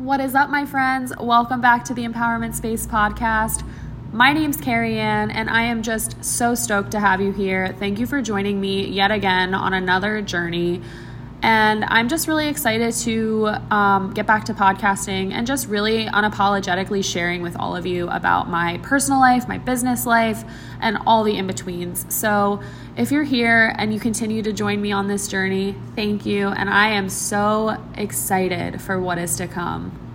What is up, my friends? Welcome back to the Empowerment Space podcast. My name's Carrie Ann, and I am just so stoked to have you here. Thank you for joining me yet again on another journey. And I'm just really excited to um, get back to podcasting and just really unapologetically sharing with all of you about my personal life, my business life, and all the in betweens. So, if you're here and you continue to join me on this journey, thank you. And I am so excited for what is to come.